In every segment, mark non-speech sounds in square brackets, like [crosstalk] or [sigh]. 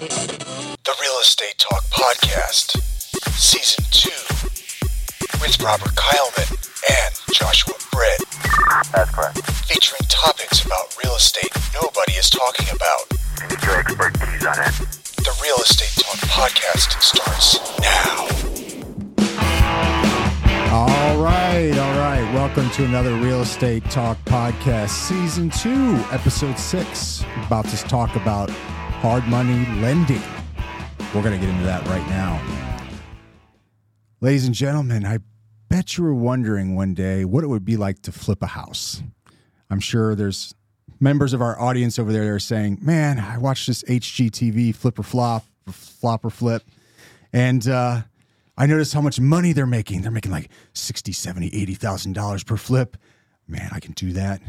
The Real Estate Talk Podcast, Season 2, with Robert Kyleman and Joshua Britt. That's correct. Featuring topics about real estate nobody is talking about. I need your expertise on it. The Real Estate Talk Podcast starts now. All right, all right. Welcome to another Real Estate Talk Podcast, Season 2, Episode 6. About to talk about hard money lending. We're going to get into that right now. Ladies and gentlemen, I bet you were wondering one day what it would be like to flip a house. I'm sure there's members of our audience over there that are saying, Man, I watched this HGTV flip or flop, flop or flip, and uh, I noticed how much money they're making. They're making like 60, 70, 80,000 dollars per flip. Man, I can do that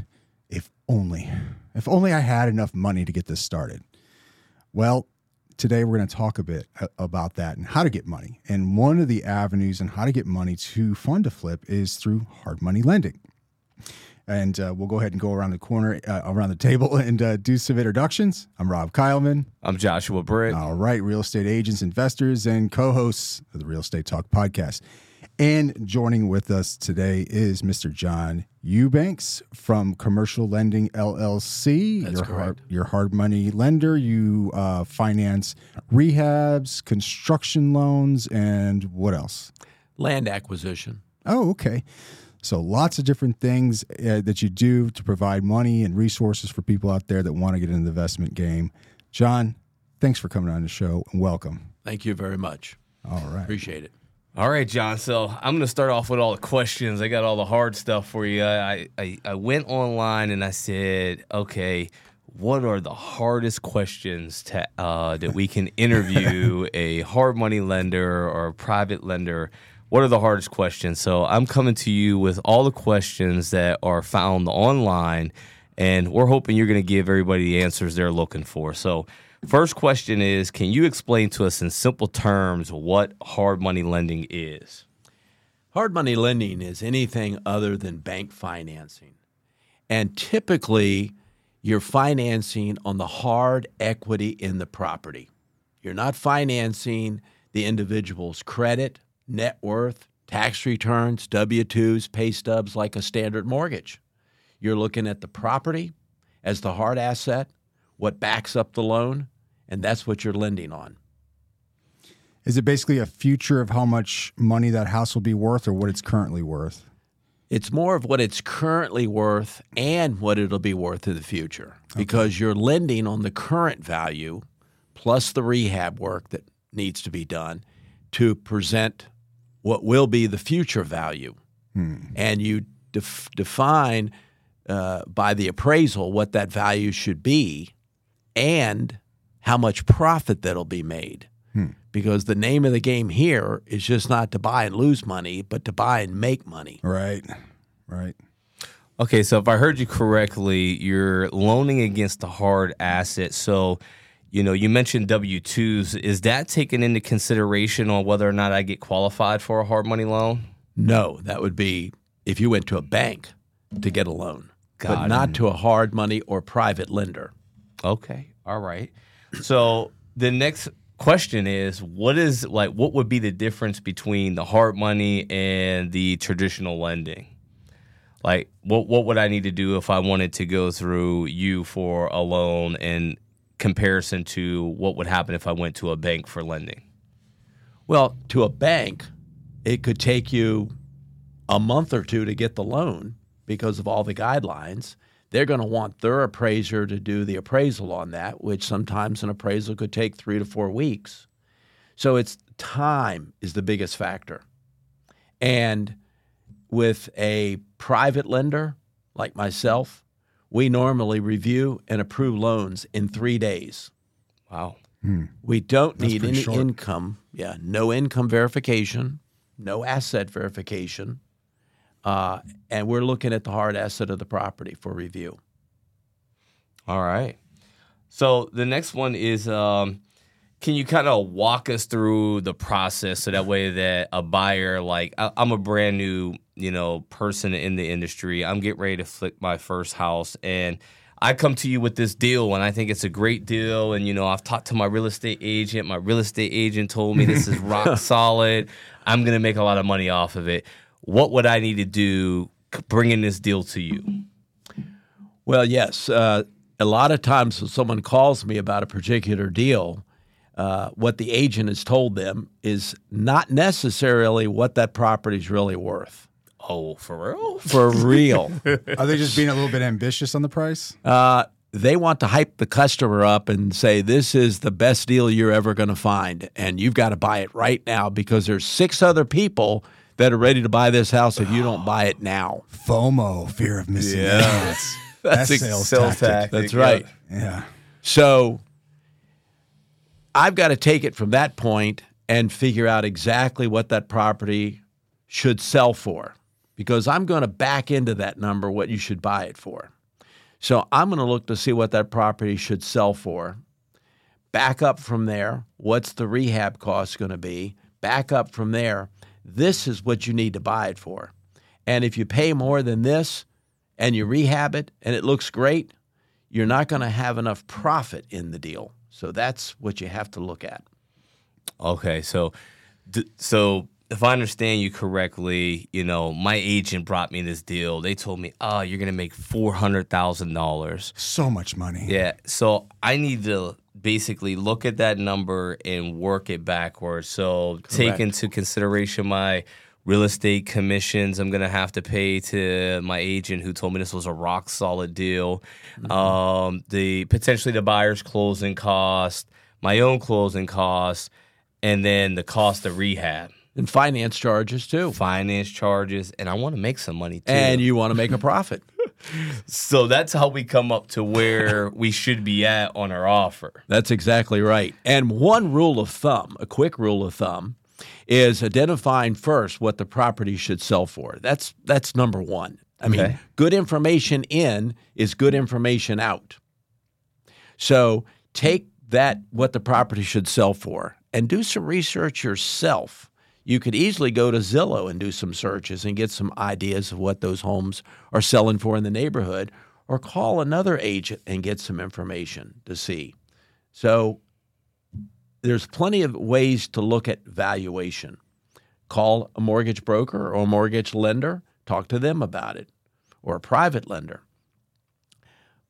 if only. If only I had enough money to get this started. Well, today we're going to talk a bit about that and how to get money. And one of the avenues and how to get money to fund a flip is through hard money lending. And uh, we'll go ahead and go around the corner, uh, around the table, and uh, do some introductions. I'm Rob Kyleman. I'm Joshua Britt. All right, real estate agents, investors, and co hosts of the Real Estate Talk podcast. And joining with us today is Mr. John Eubanks from Commercial Lending LLC. That's your correct. Hard, your hard money lender. You uh, finance rehabs, construction loans, and what else? land acquisition. Oh, okay. So lots of different things uh, that you do to provide money and resources for people out there that want to get in the investment game. John, thanks for coming on the show and welcome. Thank you very much. All right. Appreciate it. All right, John. So I'm going to start off with all the questions. I got all the hard stuff for you. I, I, I went online and I said, okay, what are the hardest questions to, uh, that we can interview [laughs] a hard money lender or a private lender? What are the hardest questions? So I'm coming to you with all the questions that are found online, and we're hoping you're going to give everybody the answers they're looking for. So, first question is Can you explain to us in simple terms what hard money lending is? Hard money lending is anything other than bank financing. And typically, you're financing on the hard equity in the property. You're not financing the individual's credit, net worth, tax returns, W 2s, pay stubs like a standard mortgage. You're looking at the property as the hard asset, what backs up the loan, and that's what you're lending on. Is it basically a future of how much money that house will be worth or what it's currently worth? It's more of what it's currently worth and what it'll be worth in the future because you're lending on the current value plus the rehab work that needs to be done to present what will be the future value. Hmm. And you def- define uh, by the appraisal what that value should be and how much profit that'll be made. Because the name of the game here is just not to buy and lose money, but to buy and make money. Right. Right. Okay, so if I heard you correctly, you're loaning against a hard asset. So, you know, you mentioned W 2s. Is that taken into consideration on whether or not I get qualified for a hard money loan? No, that would be if you went to a bank to get a loan, but it. not to a hard money or private lender. Okay. All right. So the next question is what is like what would be the difference between the hard money and the traditional lending? Like what what would I need to do if I wanted to go through you for a loan in comparison to what would happen if I went to a bank for lending? Well, to a bank, it could take you a month or two to get the loan because of all the guidelines. They're going to want their appraiser to do the appraisal on that, which sometimes an appraisal could take three to four weeks. So it's time is the biggest factor. And with a private lender like myself, we normally review and approve loans in three days. Wow. Hmm. We don't That's need any short. income. Yeah, no income verification, no asset verification, uh, and we're looking at the hard asset of the property for review. All right. So the next one is um, can you kind of walk us through the process so that way that a buyer, like I, I'm a brand new, you know, person in the industry. I'm getting ready to flip my first house and I come to you with this deal and I think it's a great deal. And, you know, I've talked to my real estate agent. My real estate agent told me this is [laughs] rock solid. I'm going to make a lot of money off of it. What would I need to do bringing this deal to you? Well, yes. Uh, a lot of times when someone calls me about a particular deal, uh, what the agent has told them is not necessarily what that property is really worth. Oh, for real? For real. [laughs] Are they just being a little bit ambitious on the price? uh, they want to hype the customer up and say, this is the best deal you're ever going to find. And you've got to buy it right now because there's six other people that are ready to buy this house if you don't buy it now. FOMO, fear of missing Yeah. out. [laughs] That's, that's ex- sales, Sales tactic. tactic. That's right. Yeah. So I've got to take it from that point and figure out exactly what that property should sell for because I'm going to back into that number what you should buy it for. So I'm going to look to see what that property should sell for. Back up from there, what's the rehab cost going to be? Back up from there, this is what you need to buy it for. And if you pay more than this and you rehab it and it looks great, you're not going to have enough profit in the deal. So that's what you have to look at. Okay, so so if I understand you correctly, you know, my agent brought me this deal. They told me, "Oh, you're going to make $400,000." So much money. Yeah, so I need to basically look at that number and work it backwards. So take into consideration my real estate commissions I'm going to have to pay to my agent who told me this was a rock solid deal. Um, the potentially the buyer's closing cost, my own closing costs, and then the cost of rehab, And finance charges too. finance charges, and I want to make some money too. And you want to make a profit. So that's how we come up to where we should be at on our offer. That's exactly right. And one rule of thumb, a quick rule of thumb, is identifying first what the property should sell for. That's that's number 1. I mean, Okay. good information in is good information out. So, take that what the property should sell for and do some research yourself. You could easily go to Zillow and do some searches and get some ideas of what those homes are selling for in the neighborhood or call another agent and get some information to see. So there's plenty of ways to look at valuation. Call a mortgage broker or a mortgage lender, talk to them about it, or a private lender.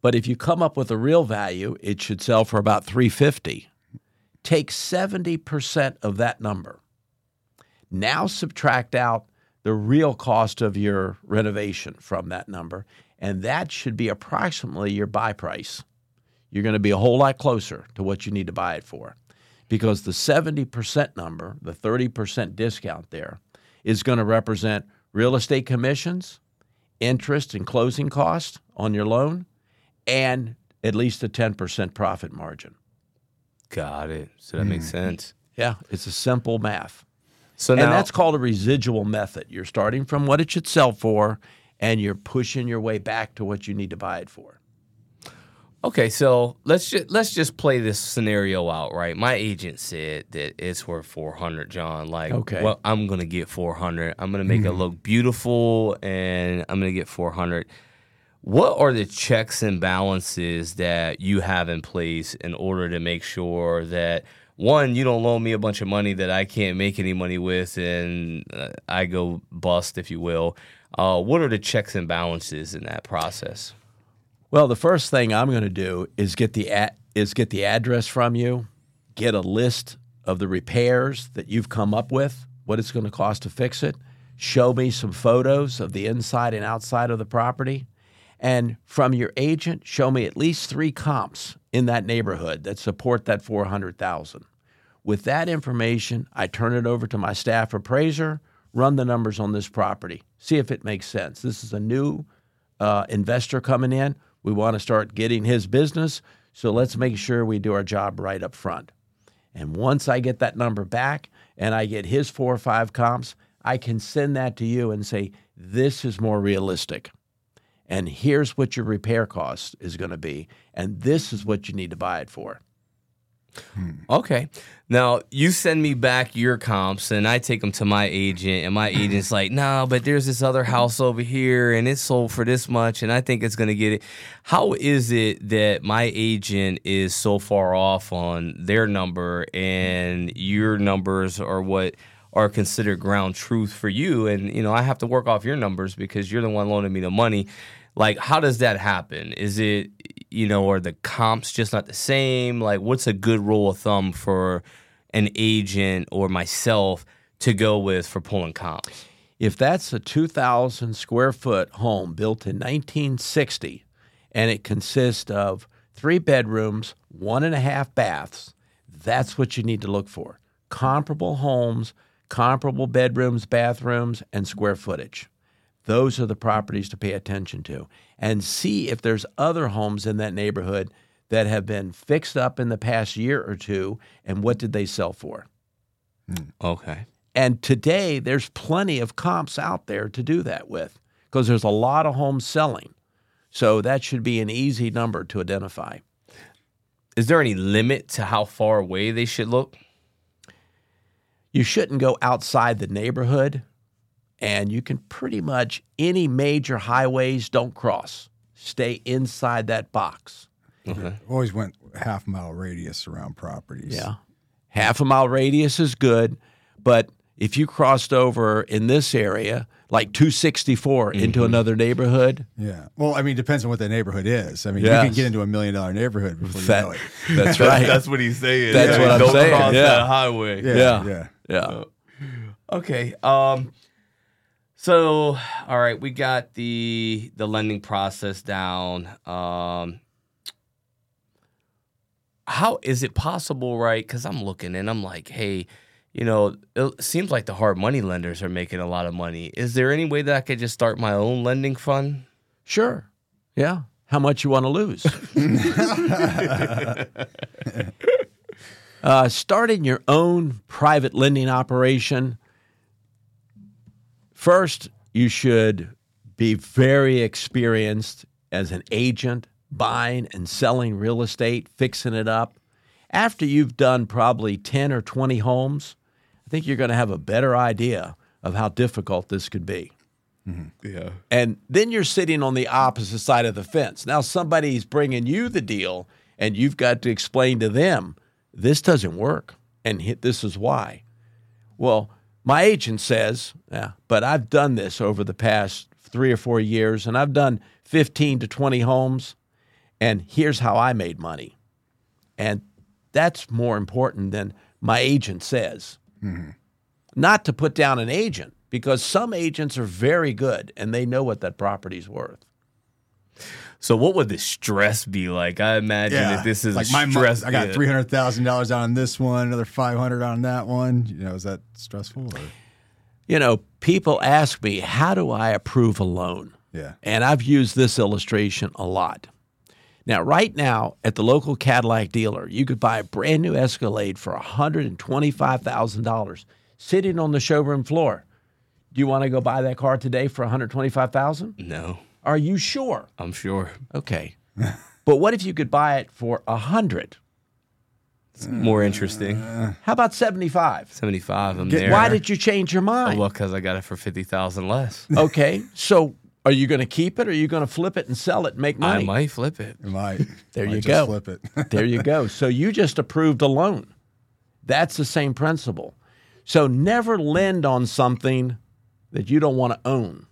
But if you come up with a real value, it should sell for about 350. Take 70% of that number. Now subtract out the real cost of your renovation from that number, and that should be approximately your buy price you're going to be a whole lot closer to what you need to buy it for. Because the 70% number, the 30% discount there, is going to represent real estate commissions, interest and closing costs on your loan, and at least a 10% profit margin. Got it. So that makes hmm. sense. Yeah, it's a simple math. So now and that's called a residual method. You're starting from what it should sell for, and you're pushing your way back to what you need to buy it for. okay. So let's just let's just play this scenario out, right? My agent said that it's worth four hundred, John. Like, Okay. well, I'm gonna get four hundred. I'm gonna make it mm-hmm. look beautiful, and I'm gonna get four hundred. What are the checks and balances that you have in place in order to make sure that one, you don't loan me a bunch of money that I can't make any money with, and uh, I go bust, if you will. Uh, what are the checks and balances in that process? Well, the first thing I'm going to do is get the ad, is get the address from you, get a list of the repairs that you've come up with, what it's going to cost to fix it, show me some photos of the inside and outside of the property, and from your agent, show me at least 3 comps in that neighborhood that support that 400,000. With that information, I turn it over to my staff appraiser, run the numbers on this property, see if it makes sense. This is a new uh, investor coming in. We want to start getting his business. So let's make sure we do our job right up front. And once I get that number back and I get his four or five comps, I can send that to you and say, this is more realistic. And here's what your repair cost is going to be. And this is what you need to buy it for. Hmm. Okay. Now you send me back your comps, and I take them to my agent, and my agent's [clears throat] like, "No, but there's this other house over here, and it's sold for this much, and I think it's gonna get it." How is it that my agent is so far off on their number, and your numbers are what are considered ground truth for you? And you know, I have to work off your numbers because you're the one loaning me the money. Like, how does that happen? Is it, you know, are the comps just not the same? Like, what's a good rule of thumb for an agent or myself to go with for pulling comps? If that's a 2,000 square foot home built in 1960 and it consists of three bedrooms, one and a half baths, that's what you need to look for. Comparable homes, comparable bedrooms, bathrooms, and square footage. Those are the properties to pay attention to. And see if there's other homes in that neighborhood that have been fixed up in the past year or two and what did they sell for. Hmm. Okay. And today, there's plenty of comps out there to do that with because there's a lot of homes selling. So that should be an easy number to identify. Is there any limit to how far away they should look? You shouldn't go outside the neighborhood, and you can pretty much any major highways don't cross. Stay inside that box. Always went half mile radius around properties. Yeah. Half a mile radius is good, but if you crossed over in this area, like 264 into another neighborhood, Yeah. Well, I mean, depends on what the neighborhood is. I mean, you can get into a million dollar neighborhood before you know it. [laughs] that's [laughs] right. That's what he's saying. That's what I'm Don't saying, Cross yeah. that highway. Yeah. Yeah. Yeah. yeah. Okay. Um so all right, we got the the lending process down. Um how is it possible, right? Cuz I'm looking and I'm like, "Hey, you know, it seems like the hard money lenders are making a lot of money. Is there any way that I could just start my own lending fund?" Sure. Yeah. How much you want to lose? [laughs] [laughs] uh, starting your own private lending operation, first, you should be very experienced as an agent buying and selling real estate, fixing it up. After you've done probably 10 or 20 homes, I think you're going to have a better idea of how difficult this could be. Mm-hmm. Yeah. And then you're sitting on the opposite side of the fence. Now somebody's bringing you the deal, and you've got to explain to them this doesn't work, and this is why. Well, my agent says, yeah, but I've done this over the past three or four years, and I've done 15 to 20 homes, and here's how I made money. And that's more important than my agent says. Mm-hmm. Not to put down an agent, because some agents are very good and they know what that property's worth. So what would the stress be like? I imagine that this is like a my mo- stress. I got three hundred thousand dollars on this one, another five hundred on that one. You know, is that stressful? Or? You know, people ask me, how do I approve a loan? Yeah. And I've used this illustration a lot. Now, right now at the local Cadillac dealer, you could buy a brand new Escalade for $125,000 sitting on the showroom floor. Do you want to go buy that car today for 125,000? No, Are you sure? I'm sure. Okay. [laughs] but what if you could buy it for a 100? It's more interesting. How about 75? 75. I'm there. Why did you change your Oh, mind? well, because I got it for 50,000 less. [laughs] Okay. So are you going to keep it or are you going to flip it and sell it and make I money? might flip it. It might. [laughs] There might you just go. Flip it. there you go. So you just approved a loan. That's the same principle. So never lend on something that you don't want to own.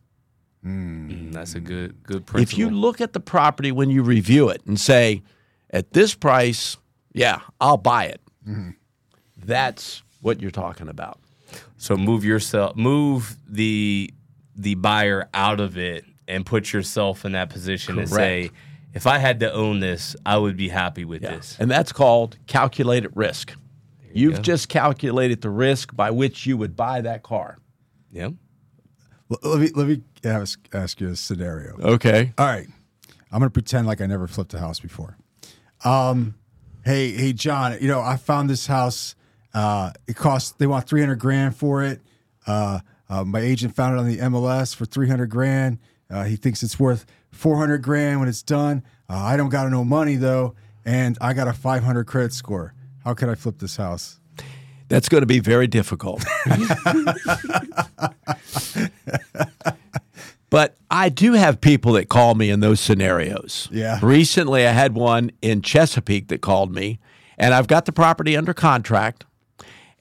Mm. mm, that's a mm. good good principle. If you look at the property when you review it and say, at this price, yeah, I'll buy it. Mm-hmm. That's what you're talking about. so move yourself, move the the buyer out of it, and put yourself in that position and say, if I had to own this, I would be happy with this. And that's called calculated risk. You've go. just calculated the risk by which you would buy that car. Yeah. Let me let me ask, ask you a scenario. Okay. All right, I'm gonna pretend like I never flipped a house before. Um, hey, hey, John, you know I found this house. Uh, it costs they want 300 grand for it. Uh, uh, my agent found it on the MLS for 300 grand. Uh, he thinks it's worth 400 grand when it's done. Uh, I don't got no money though, and I got a 500 credit score. How How can I flip this house? That's going to be very difficult. but I do have people that call me in those scenarios. Yeah. Recently, I had one in Chesapeake that called me, and I've got the property under contract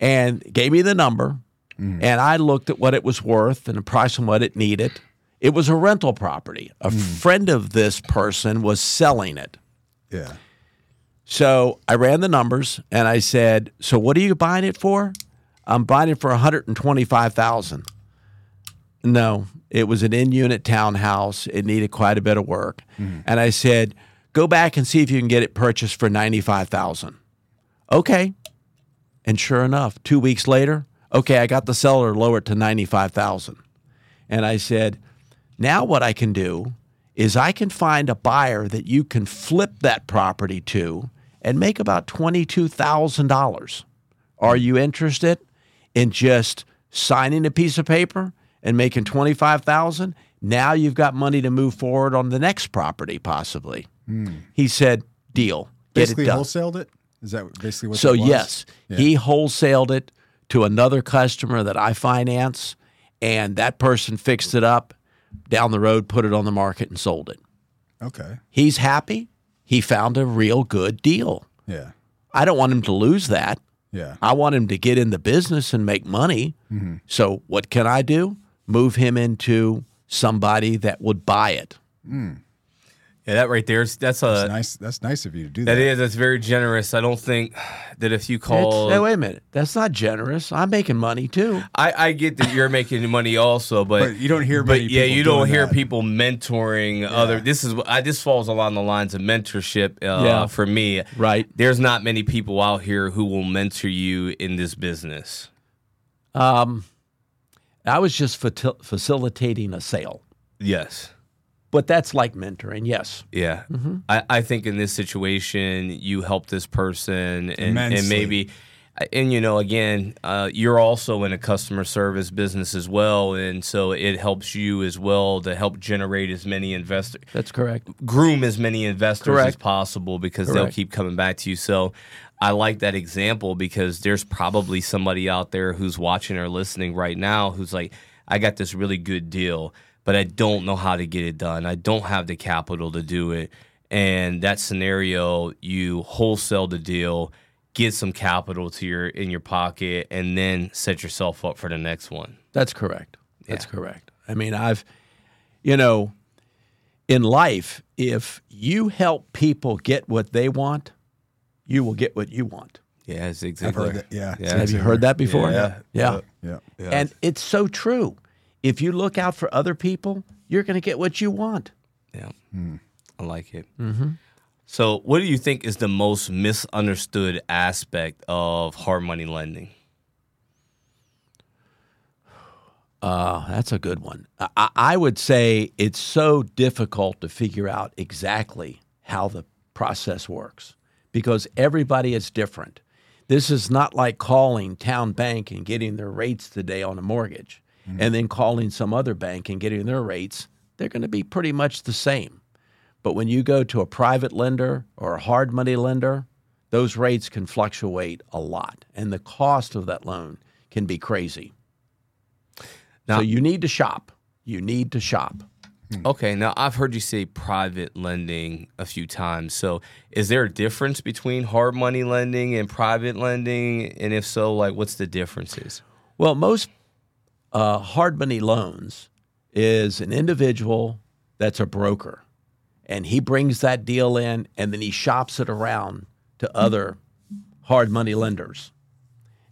and gave me the number. Mm. And I looked at what it was worth and the price and what it needed. It was a rental property. A mm. friend of this person was selling it. Yeah. So I ran the numbers and I said, "So what are you buying it for?" I'm buying it for 125,000. No, it was an in-unit townhouse. It needed quite a bit of work. Mm-hmm. And I said, "Go back and see if you can get it purchased for 95,000." Okay. And sure enough, 2 weeks later, okay, I got the seller to lower it to 95,000. And I said, "Now what I can do is I can find a buyer that you can flip that property to and make about $22,000. Are you interested in just signing a piece of paper and making 25,000? Now you've got money to move forward on the next property possibly. Hmm. He said, "Deal. Get Basically it done." wholesaled it? Is that basically what So yes, he wholesaled it to another customer that I finance, and that person fixed it up down the road, put it on the market, and sold it. Okay. He's happy. He found a real good deal. Yeah. I don't want him to lose that. Yeah. I want him to get in the business and make money. Mm-hmm. So what can I do? Move him into somebody that would buy it. Mm. Yeah, that right there. is- That's a That's nice. That's nice of you to do that. that is that's very generous. I don't think that if you It's- call, hey, wait a minute. That's not generous. I'm making money too. I, I get that you're making money also, but, But you don't hear But many yeah, people you don't hear that. people mentoring other. This is I this falls along the lines of mentorship. Uh, Yeah. for me, Right. There's not many people out here who will mentor you in this business. Um, I was just fatil- facilitating a sale, Yes. But that's like mentoring. Yes. Yeah, Mm-hmm. I, I think in this situation, you help this person, and, and maybe, and you know, again, uh, you're also in a customer service business as well, and so it helps you as well to help generate as many investors, That's correct. groom as many investors as possible because they'll keep coming back to you. So. I like that example because there's probably somebody out there who's watching or listening right now who's like, I got this really good deal, but I don't know how to get it done. I don't have the capital to do it. And that scenario, you wholesale the deal, get some capital to your in your pocket, and then set yourself up for the next one. That's correct. That's Yeah. correct. I mean, I've, you know, in life, if you help people get what they want, you will get what you want. Yeah, it's I've exactly. heard that. Yeah. Yeah. Have you heard that before? Yeah. Yeah. Yeah. And it's so true. If you look out for other people, you're going to get what you want. Yeah, I like it. Mm-hmm. So, what do you think is the most misunderstood aspect of hard money lending? Uh, that's a good one. I- I, I would say it's so difficult to figure out exactly how the process works because everybody is different. This is not like calling TowneBank and getting their rates today on a mortgage Mm-hmm. and then calling some other bank and getting their rates. They're going to be pretty much the same. But when you go to a private lender or a hard money lender, those rates can fluctuate a lot and the cost of that loan can be crazy. Now- so you need to shop. You need to shop. Hmm. Okay, now I've heard you say private lending a few times. So, is there a difference between hard money lending and private lending? And if so, like what's the differences? Well, most uh, hard money loans is an individual that's a broker, and he brings that deal in, and then he shops it around to other hard money lenders,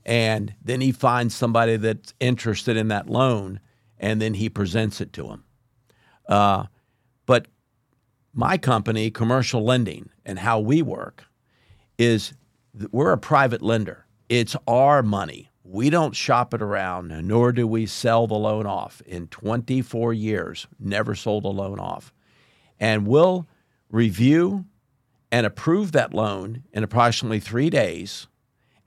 and then he finds somebody that's interested in that loan, and then he presents it to them. Uh, but my company, commercial lending, and how we work is we're a private lender. It's our money. We don't shop it around, nor do we sell the loan off. In 24 years, never sold a loan off. And we'll review and approve that loan in approximately three days,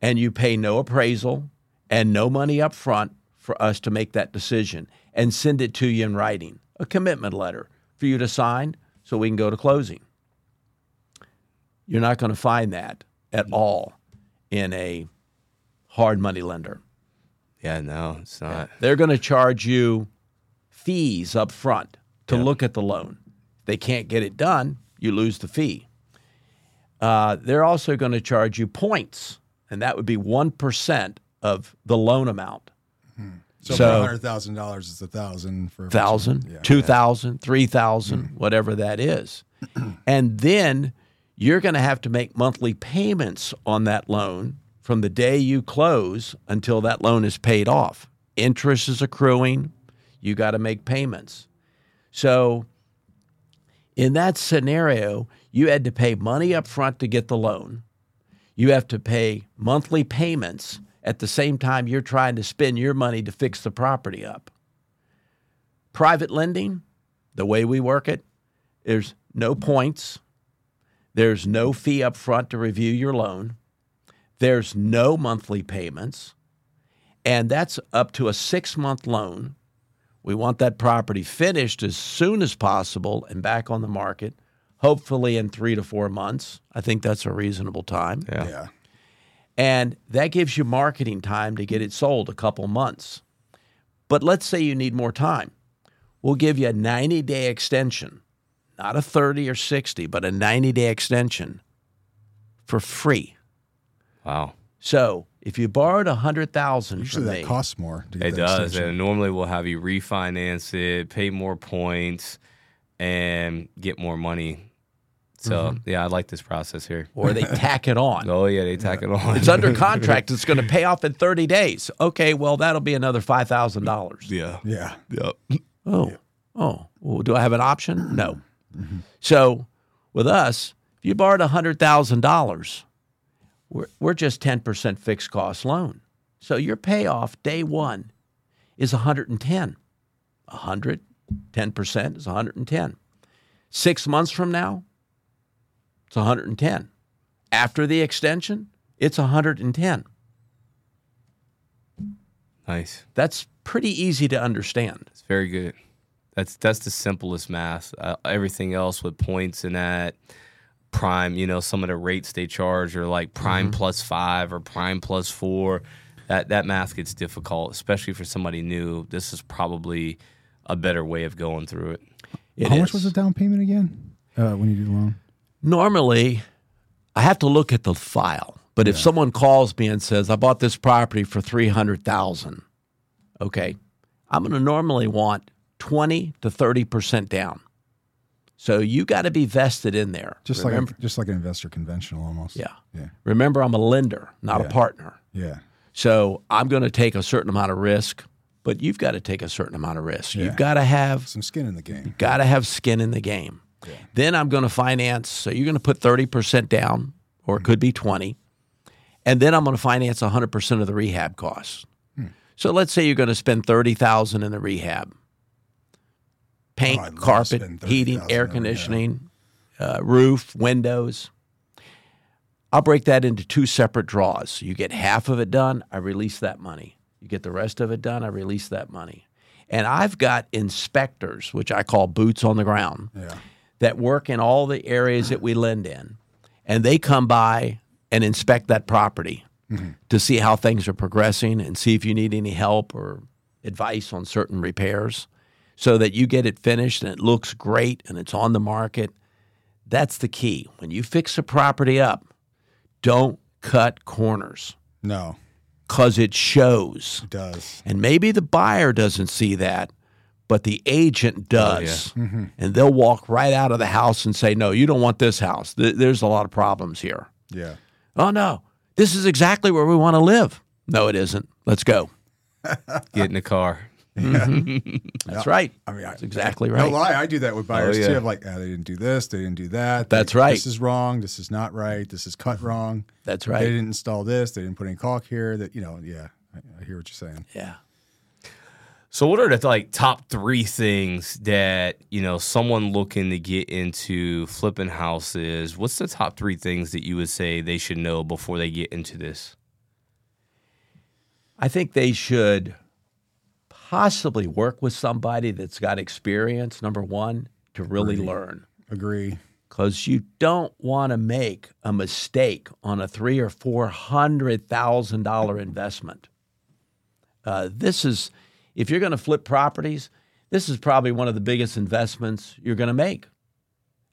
and you pay no appraisal and no money up front for us to make that decision and send it to you in writing, a commitment letter for you to sign so we can go to closing. You're not going to find that at all in a hard money lender. Yeah, no, it's not. They're going to charge you fees up front to look at the loan. If they can't get it done, you lose the fee. Uh, they're also going to charge you points, and that would be 1% of the loan amount. So, So- hundred thousand dollars, it's a thousand for thousand, Yeah. two thousand, three thousand, whatever that is. [clears throat] and then you're going to have to make monthly payments on that loan from the day you close until that loan is paid off. Interest is accruing, you got to make payments. So in that scenario, you had to pay money up front to get the loan. You have to pay monthly payments at the same time you're trying to spend your money to fix the property up. Private lending, the way we work it, there's no points. There's no fee up front to review your loan. There's no monthly payments. And that's up to a six month loan. We want that property finished as soon as possible and back on the market, hopefully in three to four months. I think that's a reasonable time. Yeah. Yeah. And that gives you marketing time to get it sold a couple months. But let's say you need more time. We'll give you a 90 day extension, not a 30 or 60, but a 90 day extension for free. Wow. So if you borrowed a 100000 Usually from that me, costs more. To It does. extension. And normally we'll have you refinance it, pay more points, and get more money. So mm-hmm. yeah, I like this process here. or they [laughs] tack it on. Oh yeah, they tack it on. It's under [laughs] contract. It's going to pay off in 30 days. Okay, well, that'll be another $5,000. yeah. Yeah. Yep. Oh, oh. Well, do I have an option? No. Mm-hmm. So with us, if you borrowed a $100,000, we're, we're just 10% fixed cost loan. So your payoff day one is 110. 100, 10% is 110. Six months from now, it's 110. After the extension, it's 110. Nice. That's pretty easy to understand. It's very good. That's that's the simplest math. Uh, everything else with points and that prime, you know, some of the rates they charge are like prime plus five or prime plus four. That that math gets difficult, especially for somebody new. This is probably a better way of going through it. It How much was the down payment again uh, when you do the loan? Normally, I have to look at the file. But if someone calls me and says, "I bought this property for three hundred thousand, okay, I'm going to normally want twenty to thirty percent down. So you got to be vested in there. Just remember, like a, just like an investor conventional almost. yeah. Yeah. Remember, I'm a lender, not Yeah. a partner. Yeah. So I'm going to take a certain amount of risk, but you've got to take a certain amount of risk. Yeah. You've got to have Some skin in the game. got to have skin in the game. Then I'm going to finance. So you're going to put 30% down, or it could be 20. And then I'm going to finance 100% of the rehab costs. Hmm. So let's say you're going to spend 30000 in the rehab. Paint, Oh, I'd love to carpet, heating, air in the rehab. conditioning, uh, roof, windows. I'll break that into two separate draws. You get half of it done, I release that money. You get the rest of it done, I release that money. And I've got inspectors, which I call boots on the ground, Yeah. that work in all the areas that we lend in. And they come by and inspect that property to see how things are progressing and see if you need any help or advice on certain repairs so that you get it finished and it looks great and it's on the market. That's the key. When you fix a property up, don't cut corners No, because it shows. it does. And maybe the buyer doesn't see that, but the agent does. Mm-hmm. And they'll walk right out of the house and say, No, you don't want this house. Th- There's a lot of problems here. Yeah. Oh, no, this is exactly where we want to live. No, it isn't. Let's go. [laughs] Get in the car. [laughs] That's right. I mean, I- That's exactly No right. lie, I do that with buyers yeah. too. I'm like, ah, they didn't do this, they didn't do that. That's They- right. This is wrong. This is not right. This is cut wrong. That's right. They didn't install this. They didn't put any caulk here. That you know, yeah, I, I hear what you're saying. Yeah. So what are the like top three things that you know someone looking to get into flipping houses? What's the top three things that you would say they should know before they get into this? I think they should possibly work with somebody that's got experience, number one, to really Agreed. learn. Agree. because you don't want to make a mistake on a three or four hundred thousand dollar investment. Uh, this is if you're going to flip properties, this is probably one of the biggest investments you're going to make,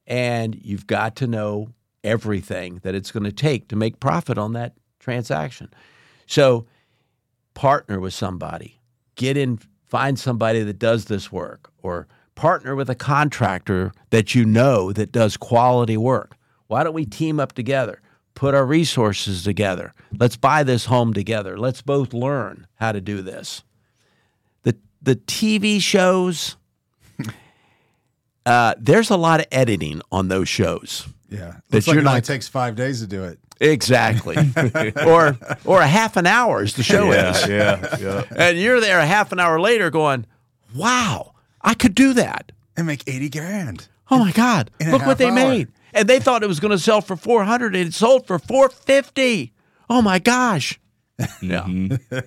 and you've got to know everything that it's going to take to make profit on that transaction. So, partner with somebody, get in, find somebody that does this work, or partner with a contractor that you know that does quality work. Why don't we team up together? Put our resources together. Let's buy this home together. Let's both learn how to do this. The the TV shows [laughs] uh, there's a lot of editing on those shows. Yeah. That Looks you're it only not- takes five days to do it. Exactly. [laughs] or or a half an hour as the show is. yeah, yeah. And you're there a half an hour later going, Wow, I could do that. And make 80 grand. Oh my God. In Look what they hour. made. And they thought it was going to sell for 400 and it sold for 450. Oh my gosh. Mm-hmm. Yeah.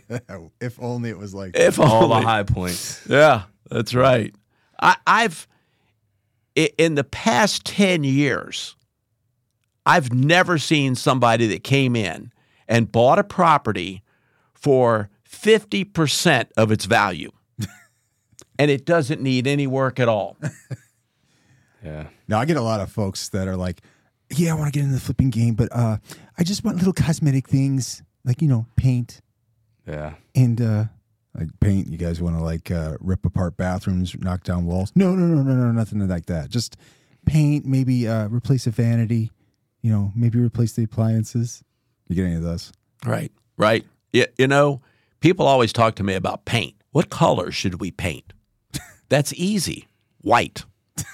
[laughs] If only it was like If All the high points. Yeah, that's right. I, I've in the past ten years, I've never seen somebody that came in and bought a property for fifty percent of its value, [laughs] and it doesn't need any work at all. [laughs] Yeah. Now I get a lot of folks that are like, "Yeah, I want to get into the flipping game, but uh, I just want little cosmetic things like you know paint Yeah. and uh, like paint. You guys want to like uh, rip apart bathrooms, knock down walls? No, no, no, no, no, nothing like that. Just paint, maybe uh, replace a vanity. You know, maybe replace the appliances. You get any of those? Right, right. You, you know, people always talk to me about paint. What color should we paint? [laughs] That's easy. White, [laughs]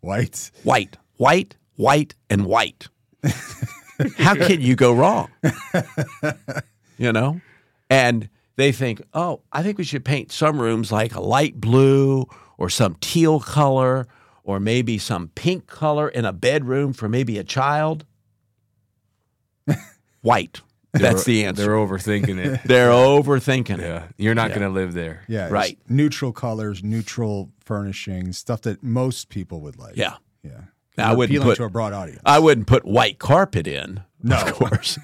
White. white, white, white, and white. [laughs] How can you go wrong? you know? And they think, oh, I think we should paint some rooms like a light blue or some teal color or maybe some pink color in a bedroom for maybe a child. [laughs] White. That's the answer. They're overthinking it. [laughs] They're overthinking it. yeah. You're not Yeah. going to live there. Yeah, Right. Neutral colors, neutral furnishings, stuff that most people would like. Yeah. yeah. Now, I wouldn't appealing put- to a broad audience. I wouldn't put white carpet in. No. Of course.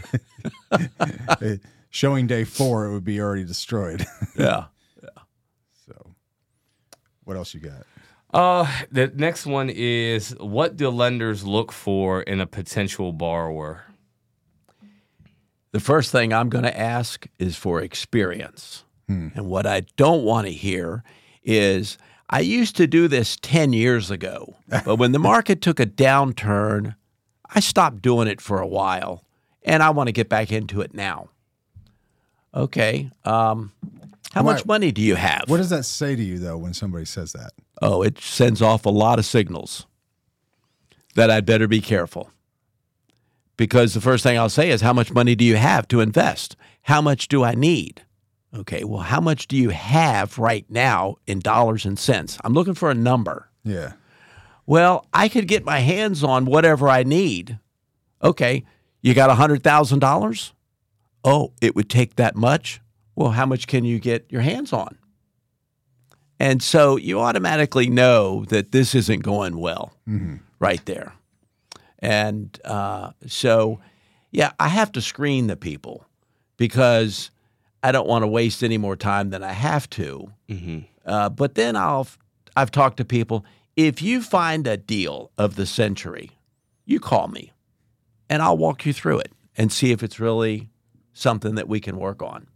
[laughs] Showing day four, it would be already destroyed. Yeah. yeah. so, what else you got? Uh, the next one is what do lenders look for in a potential borrower? The first thing I'm going to ask is for experience. And what I don't want to hear is I used to do this 10 years ago, [laughs] but when the market took a downturn, I stopped doing it for a while and I want to get back into it now. Okay. Um, how much money do you have? What does that say to you, though, when somebody says that? Oh, it sends off a lot of signals that I'd better be careful. Because the first thing I'll say is, How much money do you have to invest? How much do I need? Okay, well, how much do you have right now in dollars and cents? I'm looking for a number. Yeah. Well, I could get my hands on whatever I need. Okay, you got a $100,000? Oh, it would take that much? Well, how much can you get your hands on? And so you automatically know that this isn't going well right there. And uh, so, yeah, I have to screen the people because I don't want to waste any more time than I have to. Uh, but then I'll, I've talked to people. If you find a deal of the century, you call me, and I'll walk you through it and see if it's really something that we can work on.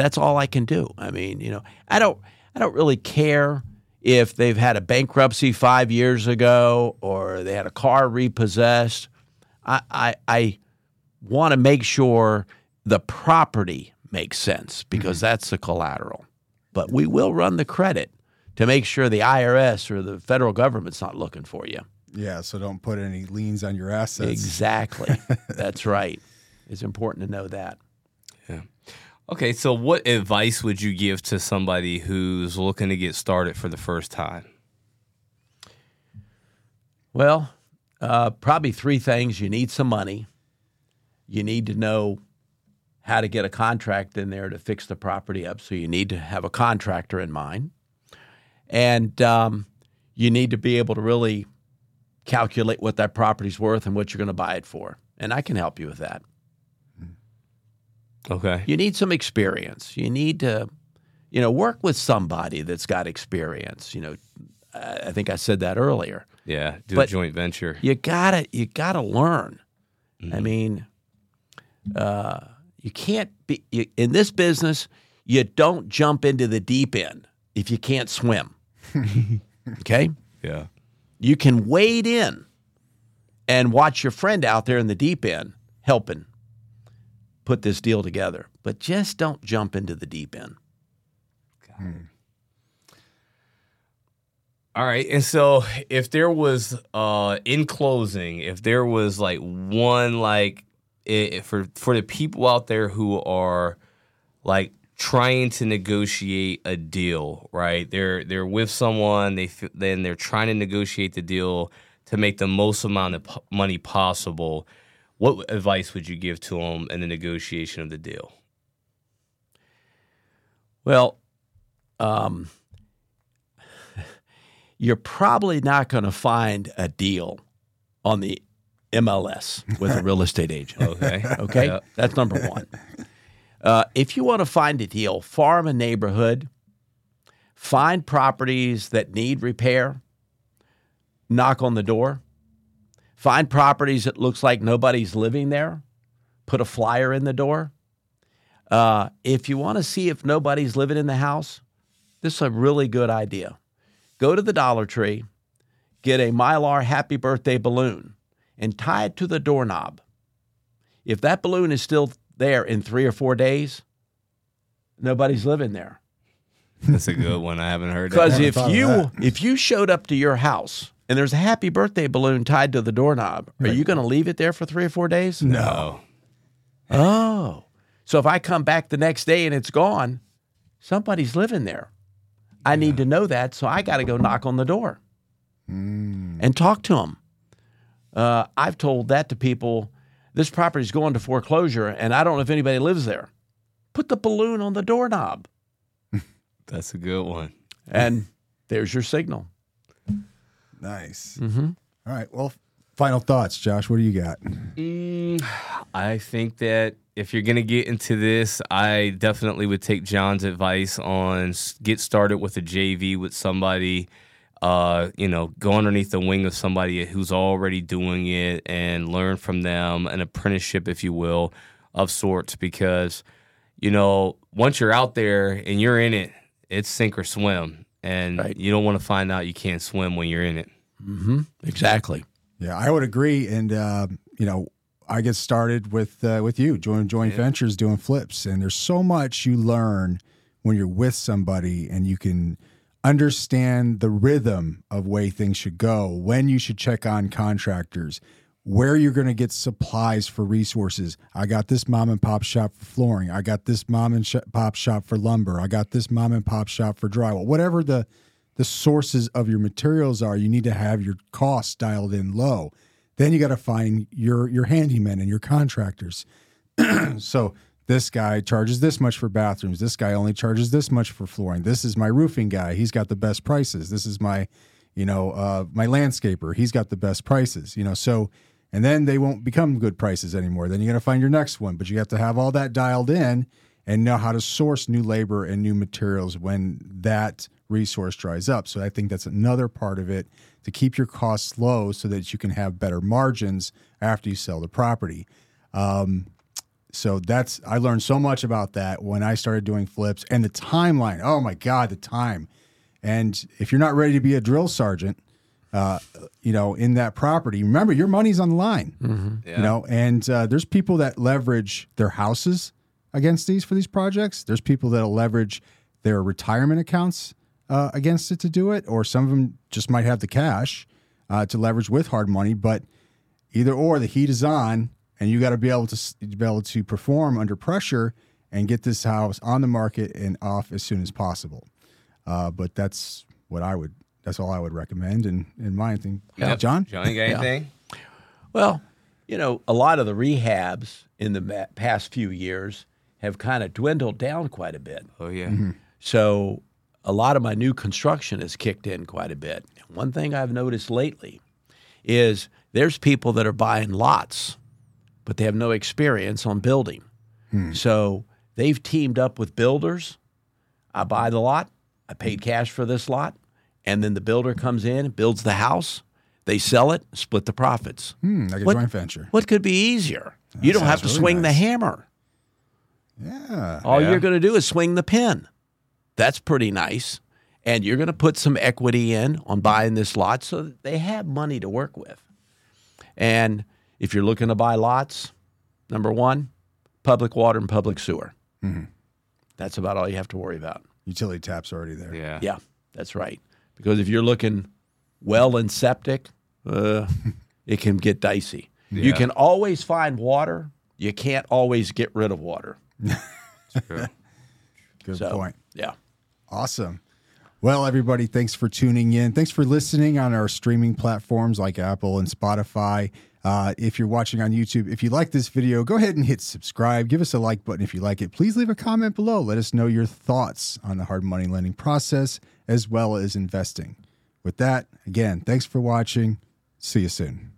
That's all I can do. I mean, you know, I don't, I don't really care if they've had a bankruptcy five years ago or they had a car repossessed. I, I, I want to make sure the property makes sense because mm-hmm. that's the collateral. But we will run the credit to make sure the IRS or the federal government's not looking for you. Yeah. So don't put any liens on your assets. Exactly. [laughs] that's right. It's important to know that. Okay, so what advice would you give to somebody who's looking to get started for the first time? Well, uh, probably three things. You need some money. You need to know how to get a contract in there to fix the property up. So you need to have a contractor in mind. And um, you need to be able to really calculate what that property's worth and what you're going to buy it for. And I can help you with that. Okay. You need some experience. You need to, you know, work with somebody that's got experience. You know, I think I said that earlier. Yeah. Do a joint venture. You gotta, you gotta learn. Mm-hmm. I mean, uh, you can't be you, in this business. You don't jump into the deep end if you can't swim. [laughs] okay, Yeah. you can wade in and watch your friend out there in the deep end helping put this deal together, but just don't jump into the deep end. All right. And so if there was uh in closing, if there was like one like i for for the people out there who are like trying to negotiate a deal, right? They're they're with someone, they f- then they're trying to negotiate the deal to make the most amount of p- money possible. What advice would you give to them in the negotiation of the deal? Well, um, [laughs] you're probably not going to find a deal on the MLS with a real estate agent. Okay. [laughs] Okay, Yeah. that's number one. Uh, if you want to find a deal, farm a neighborhood, find properties that need repair, knock on the door, find properties that looks like nobody's living there, put a flyer in the door. Uh, if you want to see if nobody's living in the house, this is a really good idea. Go to the Dollar Tree, get a Mylar Happy Birthday balloon, and tie it to the doorknob. If that balloon is still there in three or four days, nobody's living there. That's a good one. I haven't heard that. Because if you if you showed up to your house and there's a happy birthday balloon tied to the doorknob, are you going to leave it there for three or four days? No. Oh, so if I come back the next day and it's gone, somebody's living there. I need to know that, so I got to go knock on the door and talk to them. Uh, I've told that to people. This property's going to foreclosure, and I don't know if anybody lives there. Put the balloon on the doorknob, [laughs] That's a good one. and there's your signal. Nice. Mm-hmm. All right. Well, final thoughts, Josh. What do you got? Mm, I think that if you're gonna get into this, I definitely would take John's advice on get started with a JV with somebody. Uh, you know, go underneath the wing of somebody who's already doing it and learn from them, an apprenticeship, if you will, of sorts. Because you know, once you're out there and you're in it, it's sink or swim, and Right. you don't want to find out you can't swim when you're in it. Mm-hmm. Exactly. Yeah, I would agree. And uh, you know, I get started with uh, with you, join joint ventures, doing flips, and there's so much you learn when you're with somebody, and you can understand the rhythm of way things should go, when you should check on contractors, where you're going to get supplies for resources. I got this mom and pop shop for flooring. I got this mom and sh- pop shop for lumber. I got this mom and pop shop for drywall. Whatever the the sources of your materials are, you need to have your costs dialed in low. Then you got to find your your handymen and your contractors. [clears throat] so this guy charges this much for bathrooms. This guy only charges this much for flooring. This is my roofing guy. He's got the best prices. This is my, you know, uh, my landscaper. He's got the best prices. You know, so and then they won't become good prices anymore. Then you're going to find your next one, but you have to have all that dialed in and know how to source new labor and new materials when that resource dries up. So I think that's another part of it to keep your costs low so that you can have better margins after you sell the property. Um, so that's I learned so much about that when I started doing flips and the timeline. Oh my God, the time! And if you're not ready to be a drill sergeant, uh, you know, in that property, remember your money's on the line. Yeah. You know, and uh, there's people that leverage their houses against these for these projects. There's people that'll leverage their retirement accounts uh, against it to do it, or some of them just might have the cash uh, to leverage with hard money. But either or, the heat is on, and you got to be able to be able to perform under pressure and get this house on the market and off as soon as possible. Uh, but that's what I would. That's all I would recommend. And in my thing, Yep. John. John, you got anything? Well, you know, a lot of the rehabs in the past few years have kind of dwindled down quite a bit. Oh yeah. Mm-hmm. So a lot of my new construction has kicked in quite a bit. One thing I've noticed lately is there's people that are buying lots, but they have no experience on building. Hmm. So they've teamed up with builders. I buy the lot, I paid cash for this lot, and then the builder comes in, builds the house, they sell it, split the profits. Hmm, like a What- joint venture. What could be easier? you don't have to really swing the hammer. Yeah. All Yeah. you're going to do is swing the pin. That's pretty nice. And you're going to put some equity in on buying this lot so that they have money to work with. And if you're looking to buy lots, number one, public water and public sewer. That's about all you have to worry about. Utility tap's already there. Yeah. Yeah, that's right. Because if you're looking well and septic, uh, [laughs] it can get dicey. You can always find water. You can't always get rid of water. [laughs] Good So, point. Yeah. Awesome. Well, everybody, thanks for tuning in. Thanks for listening on our streaming platforms like Apple and Spotify. Uh, if you're watching on YouTube, if you like this video, go ahead and hit subscribe. Give us a like button if you like it. Please leave a comment below. Let us know your thoughts on the hard money lending process as well as investing. With that, again, thanks for watching. See you soon.